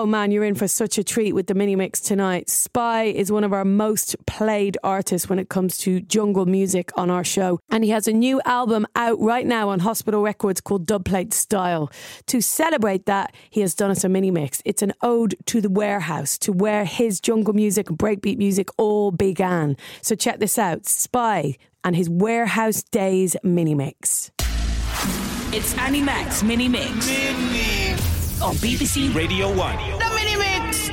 Oh man, you're in for such a treat with the mini mix tonight. S.P.Y is one of our most played artists when it comes to jungle music on our show, and he has a new album out right now on Hospital Records called Dubplate Style. To celebrate that, he has done us a mini mix. It's an ode to the warehouse, to where his jungle music and breakbeat music all began. So check this out S.P.Y and his Warehouse Days mini mix. It's Annie Mac Mini Mix. Mini. On BBC Radio 1. The Mini Mix.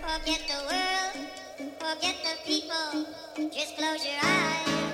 Forget the world, forget the people, just close your eyes.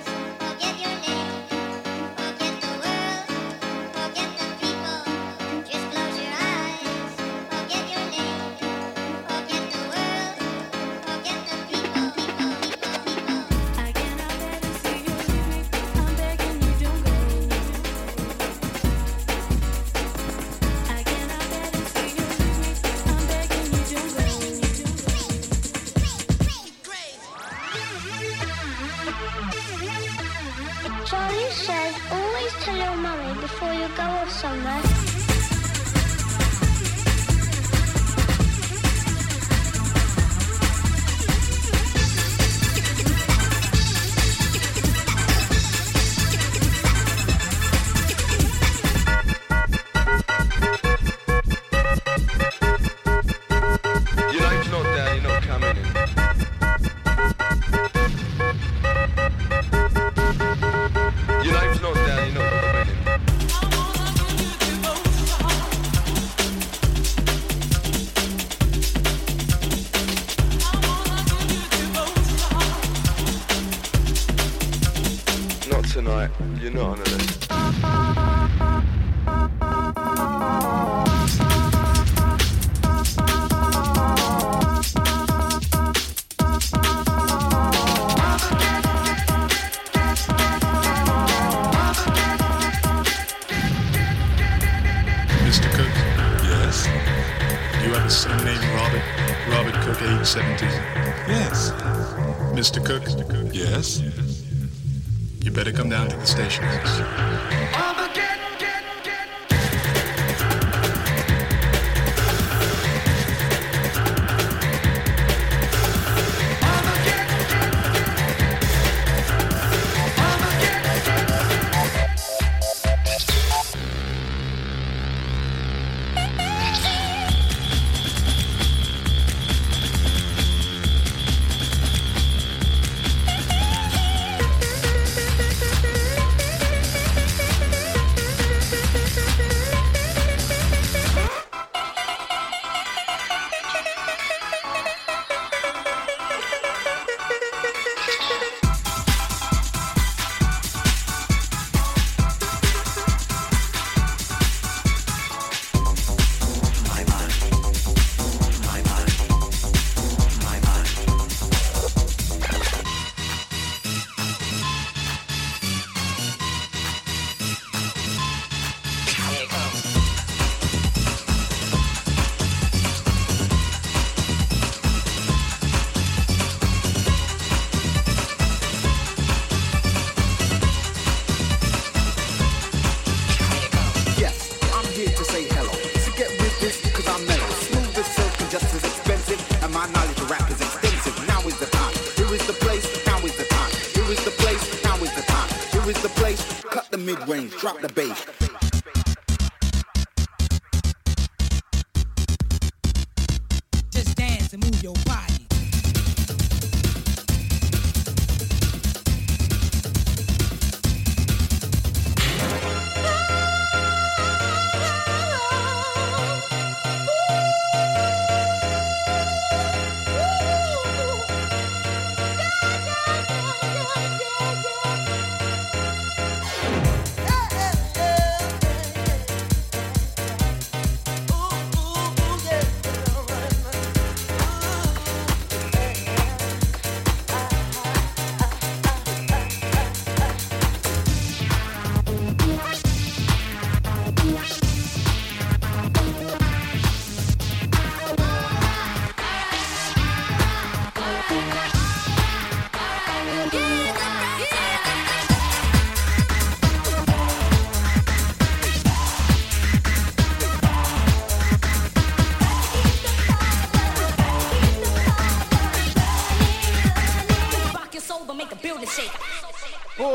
Before you go off somewhere. Mr. Cook? Yes. You have a son named Robert. Robert Cook, age 17. Yes. Mr. Cook? Yes. You better come down to the station. is the place, now is the time. Here is the place, cut the mid-range, drop the bass. Just dance and move your body.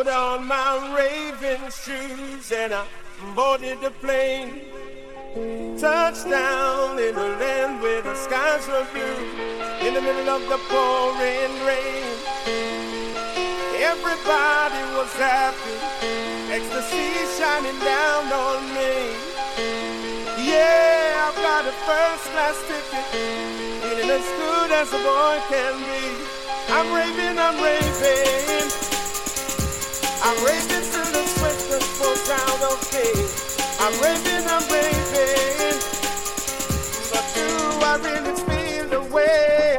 Put on my raven shoes and I boarded the plane. Touchdown in a land where the skies were blue. In the middle of the pouring rain. Everybody was happy. Ecstasy shining down on me. Yeah, I've got a first class ticket. Feeling as good as a boy can be. I'm raving, I'm raving. I'm raving till the sweat just of me. I'm I'm raving. But do I really feel the way?